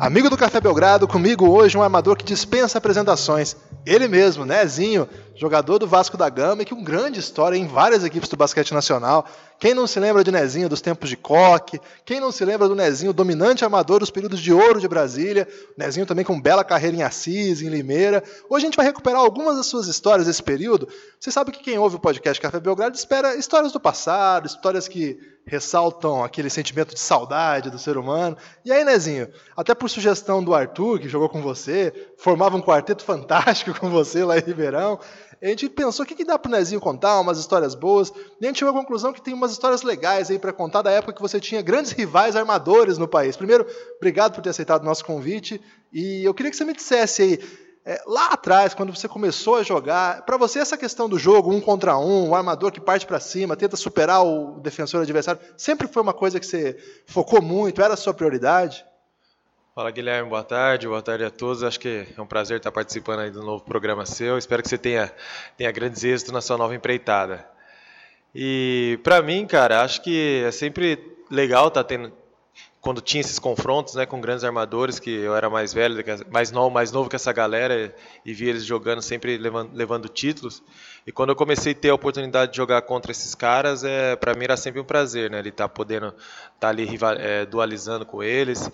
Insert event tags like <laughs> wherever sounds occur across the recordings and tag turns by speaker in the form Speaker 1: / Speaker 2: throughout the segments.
Speaker 1: Amigo do Café Belgrado, comigo hoje um armador que dispensa apresentações. Ele mesmo, Nezinho, jogador do Vasco da Gama e que um grande história em várias equipes do basquete nacional. Quem não se lembra de Nezinho dos tempos de Coque? Quem não se lembra do Nezinho, dominante armador dos períodos de ouro de Brasília? Nezinho também com bela carreira em Assis, em Limeira. Hoje a gente vai recuperar algumas das suas histórias desse período. Você sabe que quem ouve o podcast Café Belgrado espera histórias do passado, histórias que ressaltam aquele sentimento de saudade do ser humano. E aí, Nezinho, até por sugestão do Arthur, que jogou com você, formava um quarteto <laughs> fantástico com você lá em Ribeirão, a gente pensou o que, que dá pro Nezinho contar, umas histórias boas, e a gente chegou à conclusão que tem umas histórias legais aí para contar da época que você tinha grandes rivais armadores no país. Primeiro, obrigado por ter aceitado o nosso convite, e eu queria que você me dissesse aí, é, lá atrás, quando você começou a jogar, para você essa questão do jogo um contra um, o armador que parte para cima, tenta superar o defensor adversário, sempre foi uma coisa que você focou muito, era a sua prioridade?
Speaker 2: Fala Guilherme, boa tarde, boa tarde a todos. Acho que é um prazer estar participando aí do novo programa seu. Espero que você tenha, tenha grandes êxitos na sua nova empreitada. E para mim, cara, acho que é sempre legal estar tendo, quando tinha esses confrontos né, com grandes armadores, que eu era mais velho, mais novo, mais novo que essa galera, e via eles jogando sempre levando, levando títulos. E quando eu comecei a ter a oportunidade de jogar contra esses caras, é, para mim era sempre um prazer, né? Ele estar tá podendo estar tá ali é, dualizando com eles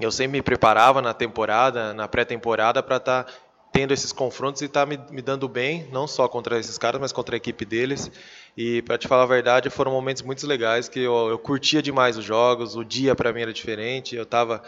Speaker 2: eu sempre me preparava na temporada, na pré-temporada, para estar tá tendo esses confrontos e estar tá me, me, dando bem, não só contra esses caras, mas contra a equipe deles. E para te falar a verdade, foram momentos muito legais que eu, eu curtia demais os jogos, o dia para mim era diferente, eu estava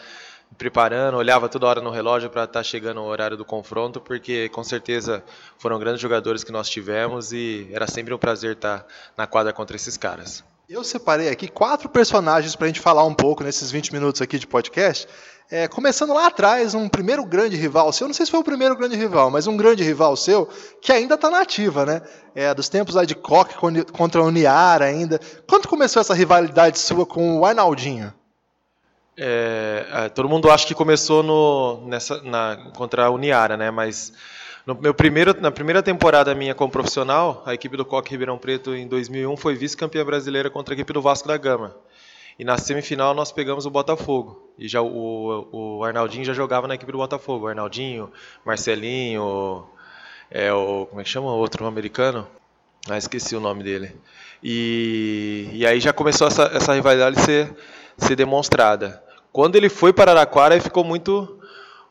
Speaker 2: me preparando, olhava toda hora no relógio para estar tá chegando o horário do confronto, porque com certeza foram grandes jogadores que nós tivemos e era sempre um prazer estar tá na quadra contra esses caras.
Speaker 1: Eu separei aqui quatro personagens para a gente falar um pouco nesses 20 minutos aqui de podcast. É, começando lá atrás, um primeiro grande rival seu, não sei se foi o primeiro grande rival, mas um grande rival seu, que ainda está nativa, né? É, dos tempos lá de Coque contra a Uniara ainda. Quando começou essa rivalidade sua com o Arnaldinho?
Speaker 2: É, é todo mundo acha que começou no, nessa, na, contra a Uniara, né? Mas no meu primeiro, na primeira temporada minha como profissional, a equipe do Coque Ribeirão Preto em 2001 foi vice-campeã brasileira contra a equipe do Vasco da Gama. E na semifinal nós pegamos o Botafogo. E já o, o Arnaldinho já jogava na equipe do Botafogo. O Arnaldinho, Marcelinho, é o como é que chama outro americano? Ah, esqueci o nome dele. E, e aí já começou essa, essa rivalidade ser ser demonstrada. Quando ele foi para Araraquara, ficou muito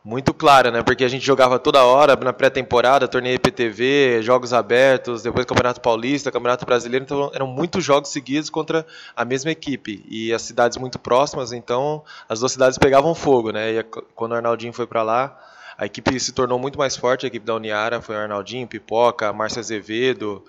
Speaker 2: muito clara, né? Porque a gente jogava toda hora na pré-temporada, torneio IPTV, jogos abertos, depois Campeonato Paulista, Campeonato Brasileiro, então eram muitos jogos seguidos contra a mesma equipe e as cidades muito próximas, então as duas cidades pegavam fogo, né? E quando o Arnaldinho foi para lá, a equipe se tornou muito mais forte, a equipe da Uniara foi o Arnaldinho, Pipoca, Márcio Azevedo,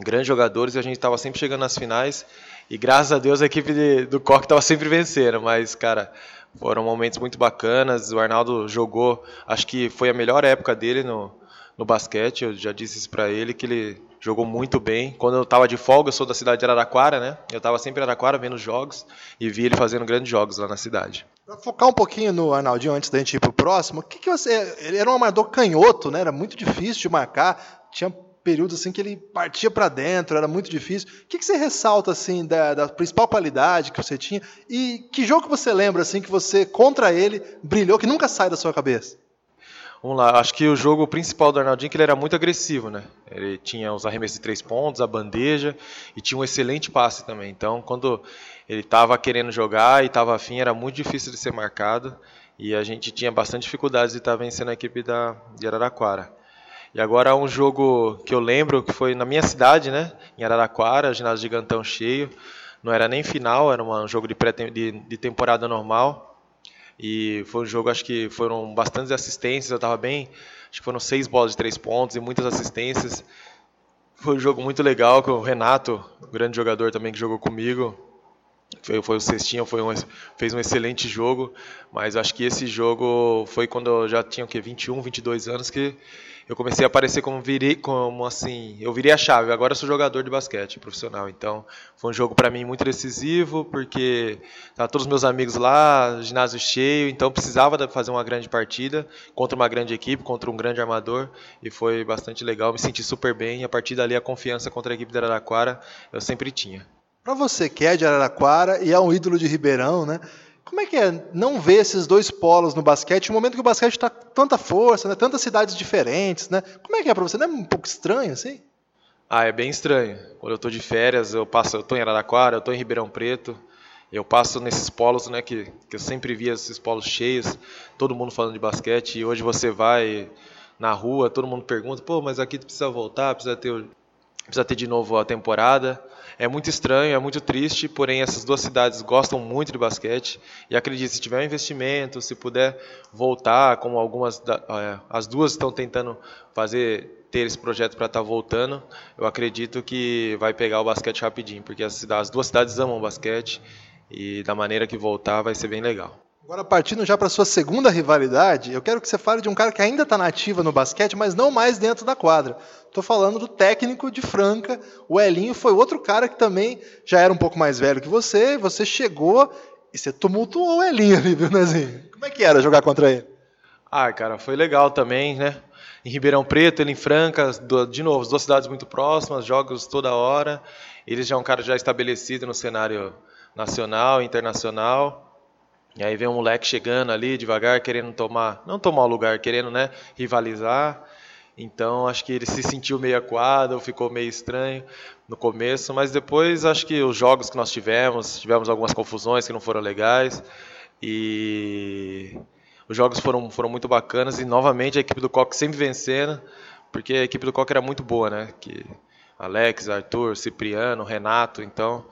Speaker 2: grandes jogadores e a gente estava sempre chegando nas finais e graças a Deus a equipe de, do Coque estava sempre vencendo, mas cara, foram momentos muito bacanas. O Arnaldo jogou, acho que foi a melhor época dele no, no basquete. Eu já disse isso para ele que ele jogou muito bem. Quando eu estava de folga, eu sou da cidade de Araraquara, né? Eu estava sempre em Araraquara vendo jogos e vi ele fazendo grandes jogos lá na cidade.
Speaker 1: Para focar um pouquinho no Arnaldinho antes da gente ir pro próximo, o que, que você. Ele era um armador canhoto, né? Era muito difícil de marcar. Tinha períodos assim que ele partia para dentro, era muito difícil. O que, que você ressalta assim da, da, principal qualidade que você tinha e que jogo que você lembra assim que você contra ele brilhou que nunca sai da sua cabeça?
Speaker 2: Vamos lá, acho que o jogo principal do Arnaldinho é que ele era muito agressivo, né? Ele tinha os arremessos de três pontos, a bandeja e tinha um excelente passe também. Então, quando ele estava querendo jogar e estava afim, era muito difícil de ser marcado e a gente tinha bastante dificuldades de estar tá vencendo a equipe da, de Araraquara. E agora um jogo que eu lembro que foi na minha cidade, né, em Araraquara, ginásio gigantão cheio. Não era nem final, era um jogo de, pré de, de temporada normal. E foi um jogo, acho que foram bastantes assistências. Eu estava bem, acho que foram seis bolas de três pontos e muitas assistências. Foi um jogo muito legal com o Renato, o grande jogador também que jogou comigo. Foi, foi o Cestinha, foi um, fez um excelente jogo, mas acho que esse jogo foi quando eu já tinha o quê, 21, 22 anos que eu comecei a aparecer como virei, como assim, eu virei a chave. Agora sou jogador de basquete profissional. Então, foi um jogo para mim muito decisivo, porque tá todos os meus amigos lá, ginásio cheio, então precisava fazer uma grande partida contra uma grande equipe, contra um grande armador, e foi bastante legal, me senti super bem, e a partir dali a confiança contra a equipe de Araraquara eu sempre tinha.
Speaker 1: Para você que é de Araraquara e é um ídolo de Ribeirão, né? Como é que é não ver esses dois polos no basquete, no momento que o basquete está tanta força, né? tantas cidades diferentes, né? Como é que é para você? Não é um pouco estranho assim?
Speaker 2: Ah, é bem estranho. Quando eu estou de férias, eu passo, eu estou em Araraquara, eu estou em Ribeirão Preto, eu passo nesses polos, né, que, que eu sempre via esses polos cheios, todo mundo falando de basquete, e hoje você vai na rua, todo mundo pergunta, pô, mas aqui precisa voltar, precisa ter, precisa ter de novo a temporada. É muito estranho, é muito triste, porém essas duas cidades gostam muito de basquete e acredito se tiver um investimento, se puder voltar, como algumas é, as duas estão tentando fazer ter esse projeto para estar tá voltando, eu acredito que vai pegar o basquete rapidinho, porque as, as duas cidades amam basquete e da maneira que voltar vai ser bem legal.
Speaker 1: Agora, partindo já para sua segunda rivalidade, eu quero que você fale de um cara que ainda está nativa no basquete, mas não mais dentro da quadra. Estou falando do técnico de Franca, o Elinho foi outro cara que também já era um pouco mais velho que você, você chegou e você tumultuou o Elinho ali, viu, Nezinho? Como é que era jogar contra ele?
Speaker 2: Ah, cara, foi legal também, né? Em Ribeirão Preto, ele em Franca, de novo, duas cidades muito próximas, jogos toda hora. Ele já é um cara já estabelecido no cenário nacional, internacional. E aí vem um moleque chegando ali devagar, querendo tomar, não tomar o lugar, querendo, né, rivalizar. Então acho que ele se sentiu meio acuado, ficou meio estranho no começo, mas depois acho que os jogos que nós tivemos, tivemos algumas confusões que não foram legais e os jogos foram, foram muito bacanas e novamente a equipe do Coque sempre vencendo, porque a equipe do Coque era muito boa, né? Que Alex, Arthur, Cipriano, Renato, então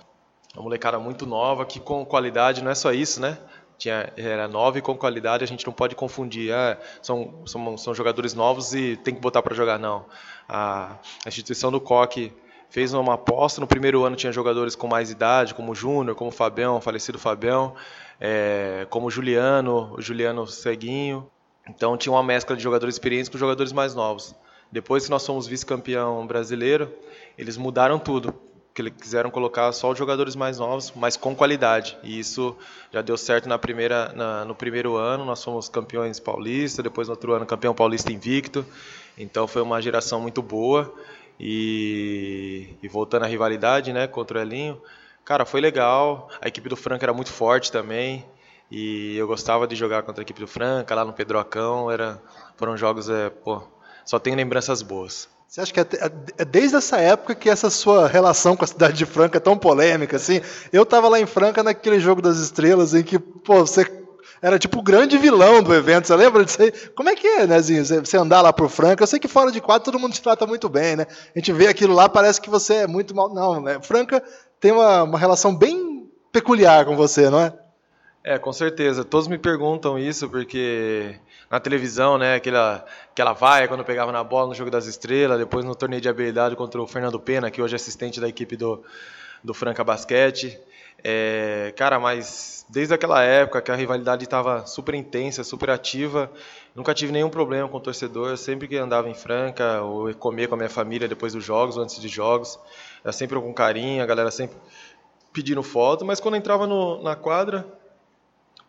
Speaker 2: uma molecada muito nova que com qualidade não é só isso, né? Tinha, era nova e com qualidade, a gente não pode confundir. Ah, são, são, são jogadores novos e tem que botar para jogar, não. A, a instituição do Coque fez uma aposta. No primeiro ano tinha jogadores com mais idade, como o Júnior, como o Fabião, falecido Fabião, é, como o Juliano, o Juliano Ceguinho. Então tinha uma mescla de jogadores experientes com jogadores mais novos. Depois que nós fomos vice-campeão brasileiro, eles mudaram tudo que eles quiseram colocar só os jogadores mais novos, mas com qualidade. E isso já deu certo na primeira, na, no primeiro ano. Nós fomos campeões paulistas, depois no outro ano campeão paulista invicto. Então foi uma geração muito boa. E, e voltando à rivalidade, né, contra o Elinho, cara, foi legal. A equipe do Franca era muito forte também. E eu gostava de jogar contra a equipe do Franca, lá no Pedrocão. Era, foram jogos, é, pô, só tenho lembranças boas.
Speaker 1: Você acha que é, é, é, desde essa época que essa sua relação com a cidade de Franca é tão polêmica assim? Eu estava lá em Franca naquele jogo das estrelas em que, pô, você era tipo o grande vilão do evento. Você lembra disso aí? Como é que é, Nezinho? Você andar lá pro Franca? Eu sei que fora de quadro todo mundo te trata muito bem, né? A gente vê aquilo lá, parece que você é muito mal. Não, né? Franca tem uma, uma relação bem peculiar com você, não é?
Speaker 2: É, com certeza. Todos me perguntam isso porque na televisão, né, aquela, aquela vaia quando pegava na bola no Jogo das Estrelas, depois no torneio de habilidade contra o Fernando Pena, que hoje é assistente da equipe do, do Franca Basquete. É, cara, mas desde aquela época que a rivalidade estava super intensa, super ativa, nunca tive nenhum problema com o torcedor. Sempre que andava em Franca, ou comer com a minha família depois dos jogos, ou antes de jogos, era sempre com carinho, a galera sempre pedindo foto. Mas quando entrava no, na quadra,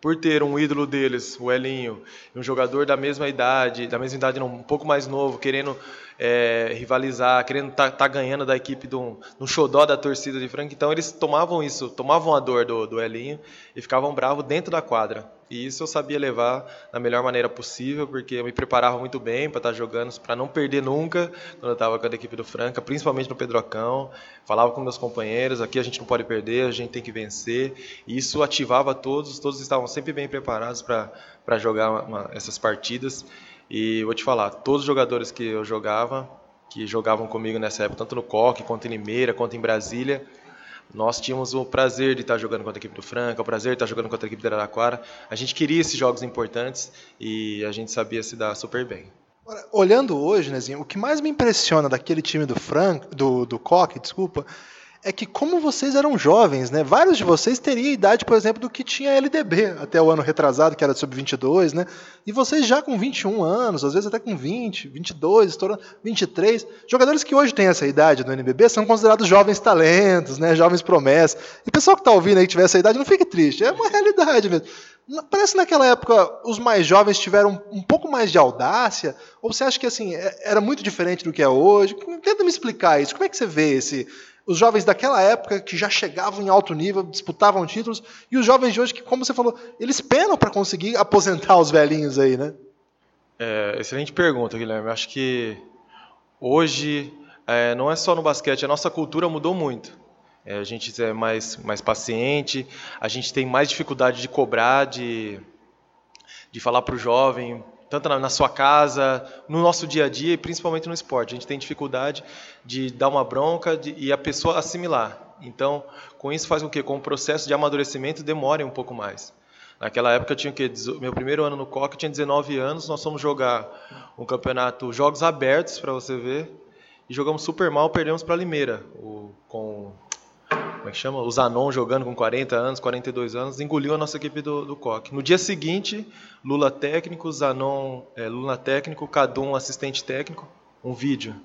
Speaker 2: por ter um ídolo deles, o Elinho, um jogador da mesma idade, da mesma idade não, um pouco mais novo, querendo é, rivalizar, querendo estar tá, tá ganhando da equipe do um xodó da torcida de Franca. Então eles tomavam isso, tomavam a dor do, do Elinho e ficavam bravos dentro da quadra. E isso eu sabia levar da melhor maneira possível, porque eu me preparava muito bem para estar tá jogando, para não perder nunca quando eu estava com a equipe do Franca, principalmente no Pedrocão. Falava com meus companheiros, aqui a gente não pode perder, a gente tem que vencer. E isso ativava todos, todos estavam sempre bem preparados para jogar uma, essas partidas. E vou te falar, todos os jogadores que eu jogava, que jogavam comigo nessa época, tanto no Coque, quanto em Limeira, quanto em Brasília, nós tínhamos o prazer de estar jogando contra a equipe do Franca, o prazer de estar jogando contra a equipe do Araraquara. A gente queria esses jogos importantes e a gente sabia se dar super bem.
Speaker 1: Olhando hoje, Nezinho, o que mais me impressiona daquele time do Franca, do, do Coque, desculpa, é que como vocês eram jovens, né? Vários de vocês teriam a idade, por exemplo, do que tinha a LDB até o ano retrasado, que era sub-22, né? E vocês já com 21 anos, às vezes até com 20, 22, estourando 23. Jogadores que hoje têm essa idade no NBB são considerados jovens talentos, né? Jovens promessas. E o pessoal que está ouvindo aí que tiver essa idade, não fique triste, é uma realidade mesmo. Parece que naquela época os mais jovens tiveram um pouco mais de audácia, ou você acha que assim, é, era muito diferente do que é hoje? Tenta me explicar isso. Como é que você vê esse os jovens daquela época que já chegavam em alto nível, disputavam títulos, e os jovens de hoje que, como você falou, eles penam para conseguir aposentar os velhinhos aí, né?
Speaker 2: É, excelente pergunta, Guilherme. Acho que hoje é, não é só no basquete, a nossa cultura mudou muito. É, a gente é mais, mais paciente, a gente tem mais dificuldade de cobrar, de, de falar para o jovem, tanto na, na, sua casa, no nosso dia a dia e principalmente no esporte. A gente tem dificuldade de dar uma bronca de, e a pessoa assimilar. Então, com isso faz com que, com o processo de amadurecimento, demore um pouco mais. Naquela época eu tinha que meu primeiro ano no COC, eu tinha 19 anos, nós fomos jogar um campeonato jogos abertos para você ver e jogamos super mal, perdemos para Limeira, o, com como é que chama? O Zanon jogando com 40 anos, 42 anos, engoliu a nossa equipe do, do Coque. No dia seguinte, Lula técnico, Zanon é, Lula técnico, Cadum assistente técnico, um vídeo.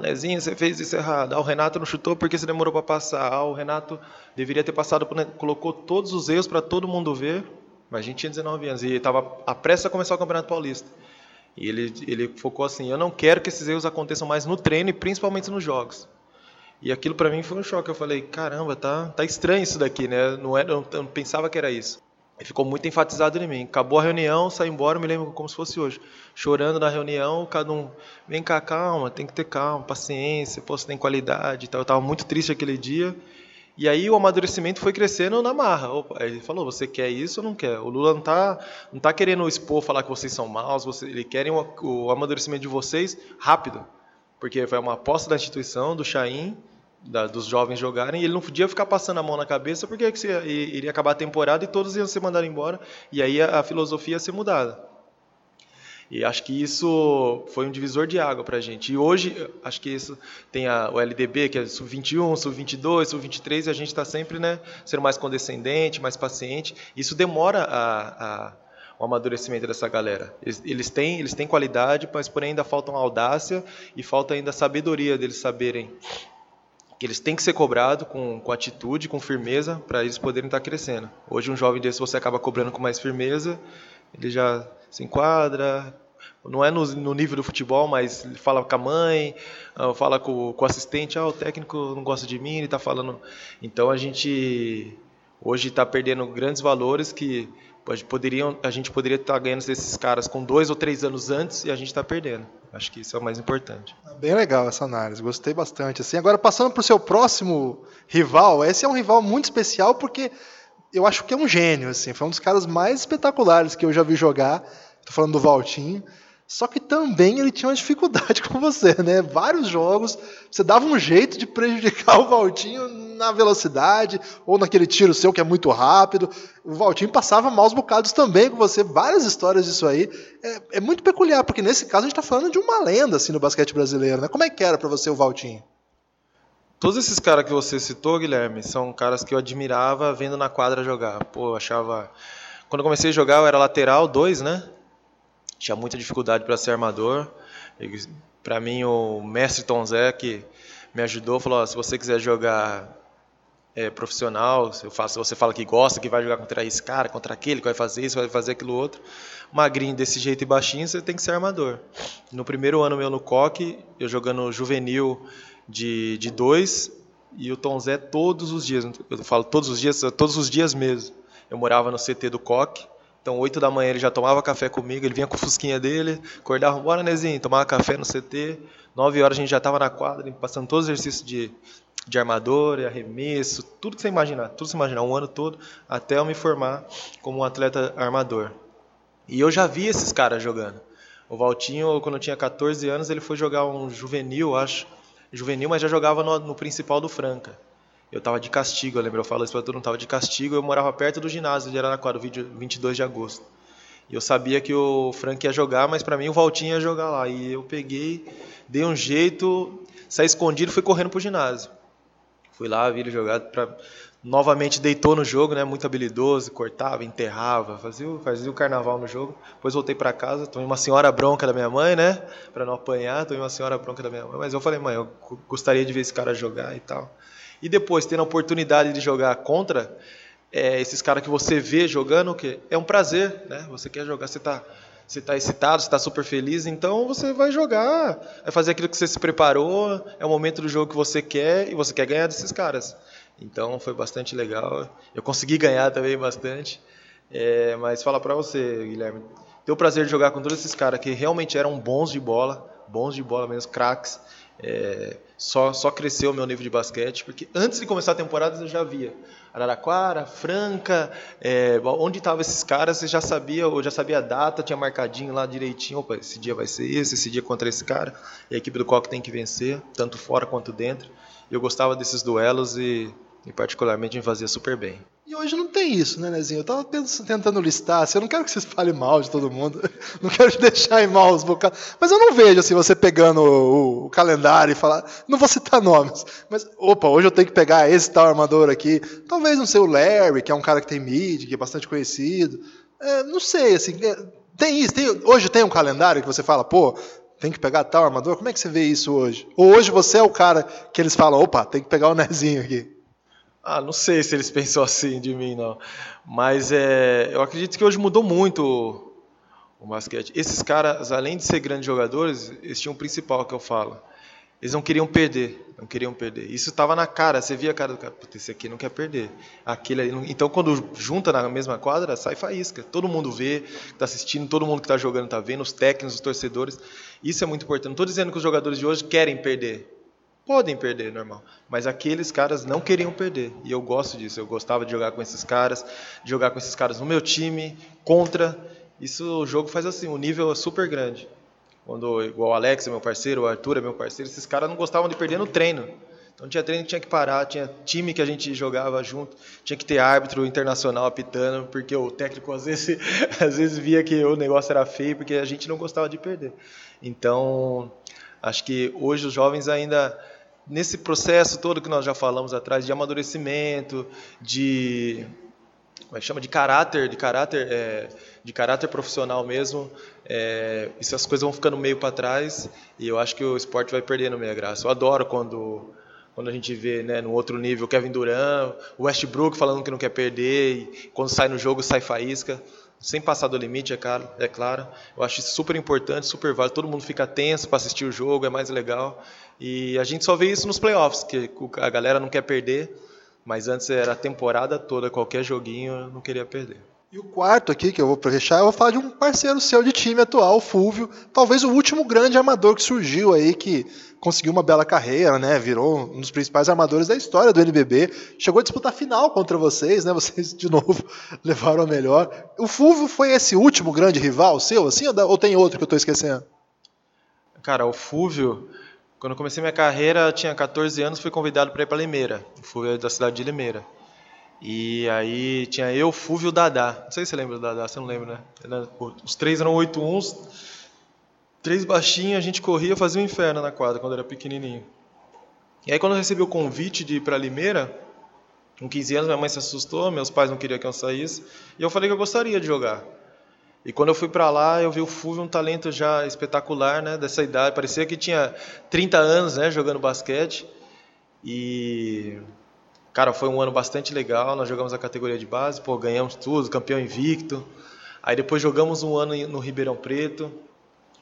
Speaker 2: Nezinho, você fez isso errado. Ah, o Renato não chutou porque você demorou para passar. Ah, o Renato deveria ter passado, colocou todos os erros para todo mundo ver, mas a gente tinha 19 anos e estava a pressa a começar o Campeonato Paulista. E ele, ele focou assim: eu não quero que esses erros aconteçam mais no treino e principalmente nos jogos. E aquilo para mim foi um choque. Eu falei, caramba, tá, tá estranho isso daqui, né? Não era, eu não pensava que era isso. E ficou muito enfatizado em mim. Acabou a reunião, saí embora, me lembro como se fosse hoje. Chorando na reunião, cada um, vem cá, calma, tem que ter calma, paciência, pô, você tem qualidade tal. Eu tava muito triste aquele dia. E aí o amadurecimento foi crescendo na marra. Opa, ele falou, você quer isso ou não quer? O Lula não tá, não tá querendo expor, falar que vocês são maus, ele querem o, o amadurecimento de vocês rápido. Porque foi uma aposta da instituição, do Chaim, da, dos jovens jogarem, e ele não podia ficar passando a mão na cabeça porque iria acabar a temporada e todos iam ser mandados embora, e aí a, a filosofia ia ser mudada. E acho que isso foi um divisor de água para a gente. E hoje, acho que isso tem a, o LDB, que é sub-21, sub-22, sub-23, e a gente está sempre né, sendo mais condescendente, mais paciente. Isso demora a, a, o amadurecimento dessa galera. Eles, eles, têm, eles têm qualidade, mas porém ainda faltam audácia e falta ainda sabedoria deles saberem que eles têm que ser cobrados com, com atitude, com firmeza, para eles poderem estar tá crescendo. Hoje, um jovem desse você acaba cobrando com mais firmeza, ele já se enquadra, não é no, no nível do futebol, mas ele fala com a mãe, ah, fala com, com o assistente, ah, o técnico não gosta de mim, ele está falando. Então a gente hoje está perdendo grandes valores que poderiam, a gente poderia estar tá ganhando desses caras com dois ou três anos antes e a gente está perdendo. Acho que isso é o mais importante.
Speaker 1: Bem legal essa análise, gostei bastante. Assim, agora passando para o seu próximo rival, esse é um rival muito especial porque eu acho que é um gênio, assim, foi um dos caras mais espetaculares que eu já vi jogar. Estou falando do Valtinho. Só que também ele tinha uma dificuldade <laughs> com você, né? Vários jogos, você dava um jeito de prejudicar o Valtinho na velocidade, ou naquele tiro seu que é muito rápido. O Valtinho passava maus bocados também com você, várias histórias disso aí. É, é muito peculiar, porque nesse caso a gente está falando de uma lenda assim, no basquete brasileiro, né? Como é que era para você o Valtinho?
Speaker 2: Todos esses caras que você citou, Guilherme, são caras que eu admirava vendo na quadra jogar. Pô, eu achava. Quando eu comecei a jogar, eu era lateral, dois, né? tinha muita dificuldade para ser armador. Para mim, o mestre Tom Zé, que me ajudou, falou: se você quiser jogar é, profissional, se, faço, você fala que gosta, que vai jogar contra esse cara, contra aquele, que vai fazer isso, vai fazer aquilo outro, magrinho desse jeito e baixinho, você tem que ser armador. No primeiro ano meu no Coque, eu jogando juvenil de, de dois, e o Tom Zé todos os dias, eu falo todos os dias, todos os dias mesmo. Eu morava no CT do Coque, então, 8 da manhã ele já tomava café comigo, ele vinha com o fusquinha dele, acordava, bora Nezinho, tomava café no CT. 9 horas a gente já estava na quadra, passando todos os exercícios de, de armador, arremesso, tudo que você imaginar, tudo que você imaginar, um ano todo, até eu me formar como um atleta armador. E eu já vi esses caras jogando. O Valtinho, quando eu tinha 14 anos, ele foi jogar um juvenil, acho, juvenil, mas já jogava no, no principal do Franca. Eu estava de castigo, eu lembro, eu falo isso para todo mundo, estava de castigo, eu morava perto do ginásio de Araraquara, 22 de agosto. E eu sabia que o Frank ia jogar, mas para mim o Valtinho ia jogar lá. E eu peguei, dei um jeito, saí escondido e fui correndo pro ginásio. Fui lá, vi ele jogar, pra... novamente deitou no jogo, né, muito habilidoso, cortava, enterrava, fazia, fazia o carnaval no jogo. Depois voltei para casa, tomei uma senhora bronca da minha mãe, né, para não apanhar, tomei uma senhora bronca da minha mãe, mas eu falei, mãe, eu gostaria de ver esse cara jogar e tal. E depois, tendo a oportunidade de jogar contra é, esses caras que você vê jogando, que é um prazer, né? Você quer jogar, você está você está excitado, você está super feliz, então você vai jogar, vai fazer aquilo que você se preparou, é o momento do jogo que você quer e você quer ganhar desses caras. Então foi bastante legal. Eu consegui ganhar também bastante. É, mas falar para você, Guilherme, ter o prazer de jogar com todos esses caras que realmente eram bons de bola, bons de bola mesmo, craques. É, só, só cresceu o meu nível de basquete, porque antes de começar a temporada eu já via Araraquara, Franca, é, onde estavam esses caras, você já sabia, ou já sabia a data, tinha marcadinho lá direitinho, opa, esse dia vai ser esse, esse dia contra esse cara, e a equipe do Coque tem que vencer, tanto fora quanto dentro. Eu gostava desses duelos e, e particularmente me fazia super bem.
Speaker 1: E hoje não tem isso, né, Nezinho? Eu tava pensando, tentando listar, assim, eu não quero que vocês falem mal de todo mundo, <laughs> não quero te deixar em maus bocados, mas eu não vejo assim, você pegando o, o, calendário e falar, não vou citar <laughs> nomes, mas opa, hoje eu tenho que pegar esse tal armador aqui, talvez não sei o Larry, que é um cara que tem mid, que é bastante conhecido, é, não sei, assim, é, tem isso, tem, hoje tem um calendário que você fala, pô, tem que pegar tal armador, como é que você vê isso hoje? Ou hoje você é o cara que eles falam, opa, tem que pegar o Nezinho aqui?
Speaker 2: Ah, não sei se eles <laughs> pensam assim de mim, não. Mas é, eu acredito que hoje mudou muito o, o basquete. Esses caras, além de ser grandes jogadores, eles tinham um principal que eu falo. Eles não queriam perder, não queriam perder. Isso estava na cara, você via a cara do cara, Puta, esse aqui não quer perder. Aquele ali, então quando junta na mesma quadra, sai faísca. Todo mundo vê, está assistindo, todo mundo que está jogando está vendo, os técnicos, os torcedores. Isso é muito importante. Não estou dizendo que os jogadores de hoje querem perder. Podem perder, normal. Mas aqueles caras não queriam perder. E eu gosto disso. Eu gostava de jogar com esses caras, de jogar com esses caras no meu time, contra. Isso o jogo faz assim, o nível é super grande. Quando igual o Alex é meu parceiro, o Arthur é meu parceiro, esses caras não gostavam de perder no treino. Então tinha treino que tinha que parar, tinha time que a gente jogava junto, tinha que ter árbitro internacional apitando, porque o técnico às vezes, <laughs> às vezes via que o negócio era feio, porque a gente não gostava de perder. Então, acho que hoje os jovens ainda nesse processo todo que nós já falamos atrás de amadurecimento, de como é que chama de caráter, de caráter, é, de caráter profissional mesmo, é, essas coisas vão ficando meio para trás e eu acho que o esporte vai perdendo meio a graça. Eu adoro quando quando a gente vê né, no outro nível Kevin Durant, Westbrook falando que não quer perder, e quando sai no jogo sai faísca sem passar do limite, é claro, é claro. Eu acho isso super importante, super válido. Todo mundo fica tenso para assistir o jogo, é mais legal. E a gente só vê isso nos playoffs, que a galera não quer perder, mas antes era a temporada toda, qualquer joguinho eu não queria perder.
Speaker 1: E o quarto aqui, que eu vou fechar, eu vou falar de um parceiro seu de time atual, o Fúvio, talvez o último grande armador que surgiu aí, que conseguiu uma bela carreira, né? Virou um dos principais armadores da história do NBB. Chegou a disputar final contra vocês, né? Vocês de novo <laughs> levaram a melhor. O Fúvio foi esse último grande rival seu, assim, ou tem outro que eu estou esquecendo?
Speaker 2: Cara, o Fúvio, quando eu comecei minha carreira, tinha 14 anos, fui convidado para ir para Limeira. O Fúvio é da cidade de Limeira. E aí tinha eu, Fúvio e o Dadá. Não sei se você lembra do Dadá, você não lembra, né? Os três eram 8 uns, três baixinhos, a gente corria, fazia um inferno na quadra quando era pequenininho. E aí quando eu recebi o convite de ir para Limeira, com 15 anos, minha mãe se assustou, meus pais não queriam que eu saísse, e eu falei que eu gostaria de jogar. E quando eu fui para lá, eu vi o Fúvio um talento já espetacular, né, dessa idade, parecia que tinha 30 anos, né, jogando basquete. E Cara, foi um ano bastante legal. Nós jogamos a categoria de base, pô, ganhamos tudo, campeão invicto. Aí depois jogamos um ano no Ribeirão Preto.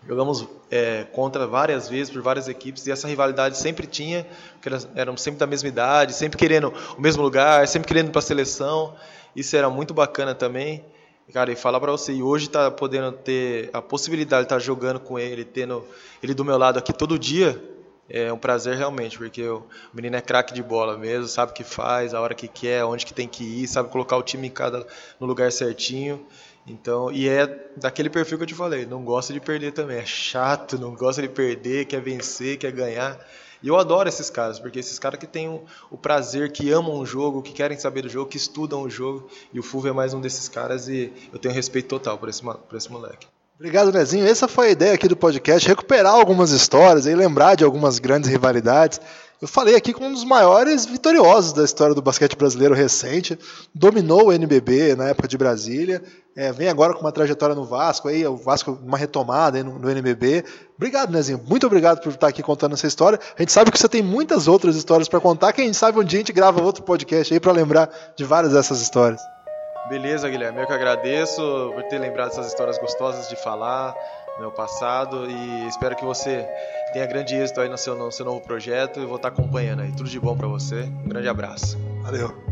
Speaker 2: Jogamos é, contra várias vezes por várias equipes e essa rivalidade sempre tinha, porque eram sempre da mesma idade, sempre querendo o mesmo lugar, sempre querendo para a seleção. Isso era muito bacana também. Cara, e falar para você, e hoje tá podendo ter a possibilidade de estar tá jogando com ele, tendo ele do meu lado aqui todo dia, é um prazer realmente, porque o menino é craque de bola mesmo, sabe o que faz, a hora que quer, onde que tem que ir, sabe colocar o time em cada no lugar certinho. Então, e é daquele perfil que eu te falei, não gosta de perder também, é chato, não gosta de perder, quer vencer, quer ganhar. E eu adoro esses caras, porque esses caras que têm o, o prazer, que amam o jogo, que querem saber do jogo, que estudam o jogo, e o Fulvio é mais um desses caras e eu tenho respeito total por esse, por esse moleque.
Speaker 1: Obrigado, Nezinho. Essa foi a ideia aqui do podcast, recuperar algumas histórias e lembrar de algumas grandes rivalidades. Eu falei aqui com um dos maiores vitoriosos da história do basquete brasileiro recente, dominou o NBB na época de Brasília, é, vem agora com uma trajetória no Vasco, aí, o Vasco uma retomada no, no, NBB. Obrigado, Nezinho. Muito obrigado por estar aqui contando essa história. A gente sabe que você tem muitas outras histórias para contar, quem sabe um dia a gente grava outro podcast aí para lembrar de várias dessas histórias.
Speaker 2: Beleza, Guilherme. Eu que agradeço por ter lembrado essas histórias gostosas de falar no meu passado e espero que você tenha grande êxito aí no seu, no seu novo projeto e vou estar acompanhando aí. Tudo de bom para você. Um grande abraço.
Speaker 1: Valeu.